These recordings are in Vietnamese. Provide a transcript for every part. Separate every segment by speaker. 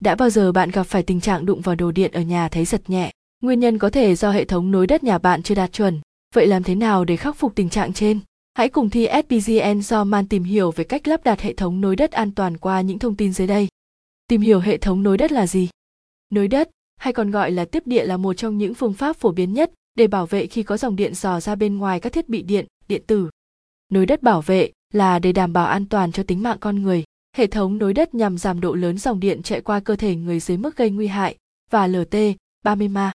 Speaker 1: Đã bao giờ bạn gặp phải tình trạng đụng vào đồ điện ở nhà thấy giật nhẹ? Nguyên nhân có thể do hệ thống nối đất nhà bạn chưa đạt chuẩn. Vậy làm thế nào để khắc phục tình trạng trên? Hãy cùng thi SPGN do Man tìm hiểu về cách lắp đặt hệ thống nối đất an toàn qua những thông tin dưới đây. Tìm hiểu hệ thống nối đất là gì? Nối đất, hay còn gọi là tiếp địa là một trong những phương pháp phổ biến nhất để bảo vệ khi có dòng điện dò ra bên ngoài các thiết bị điện, điện tử. Nối đất bảo vệ là để đảm bảo an toàn cho tính mạng con người. Hệ thống nối đất nhằm giảm độ lớn dòng điện chạy qua cơ thể người dưới mức gây nguy hại và LT 30 ma.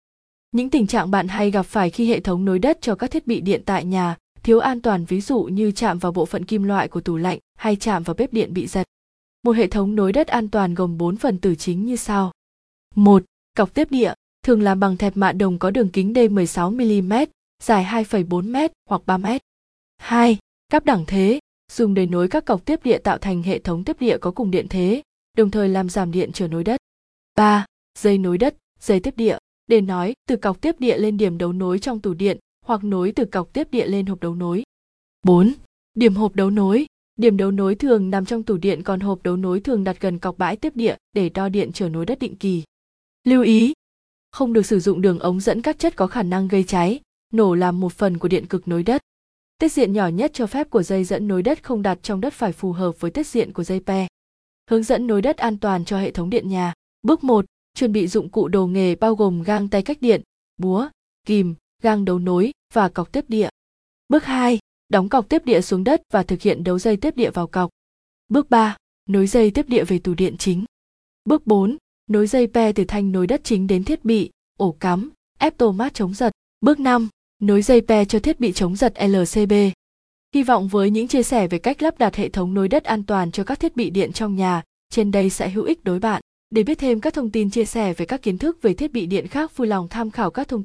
Speaker 1: Những tình trạng bạn hay gặp phải khi hệ thống nối đất cho các thiết bị điện tại nhà thiếu an toàn ví dụ như chạm vào bộ phận kim loại của tủ lạnh hay chạm vào bếp điện bị giật. Một hệ thống nối đất an toàn gồm 4 phần tử chính như sau. 1. Cọc tiếp địa, thường làm bằng thép mạ đồng có đường kính D16mm, dài 2,4m hoặc 3m. 2. Cáp đẳng thế, dùng để nối các cọc tiếp địa tạo thành hệ thống tiếp địa có cùng điện thế, đồng thời làm giảm điện trở nối đất. 3. Dây nối đất, dây tiếp địa, để nói từ cọc tiếp địa lên điểm đấu nối trong tủ điện hoặc nối từ cọc tiếp địa lên hộp đấu nối. 4. Điểm hộp đấu nối. Điểm đấu nối thường nằm trong tủ điện còn hộp đấu nối thường đặt gần cọc bãi tiếp địa để đo điện trở nối đất định kỳ. Lưu ý, không được sử dụng đường ống dẫn các chất có khả năng gây cháy, nổ làm một phần của điện cực nối đất. Tiết diện nhỏ nhất cho phép của dây dẫn nối đất không đặt trong đất phải phù hợp với tiết diện của dây pe. Hướng dẫn nối đất an toàn cho hệ thống điện nhà. Bước 1. Chuẩn bị dụng cụ đồ nghề bao gồm gang tay cách điện, búa, kìm, gang đấu nối và cọc tiếp địa. Bước 2. Đóng cọc tiếp địa xuống đất và thực hiện đấu dây tiếp địa vào cọc. Bước 3. Nối dây tiếp địa về tủ điện chính. Bước 4. Nối dây pe từ thanh nối đất chính đến thiết bị, ổ cắm, ép tô mát chống giật. Bước 5 nối dây pe cho thiết bị chống giật LCB. Hy vọng với những chia sẻ về cách lắp đặt hệ thống nối đất an toàn cho các thiết bị điện trong nhà, trên đây sẽ hữu ích đối bạn. Để biết thêm các thông tin chia sẻ về các kiến thức về thiết bị điện khác vui lòng tham khảo các thông tin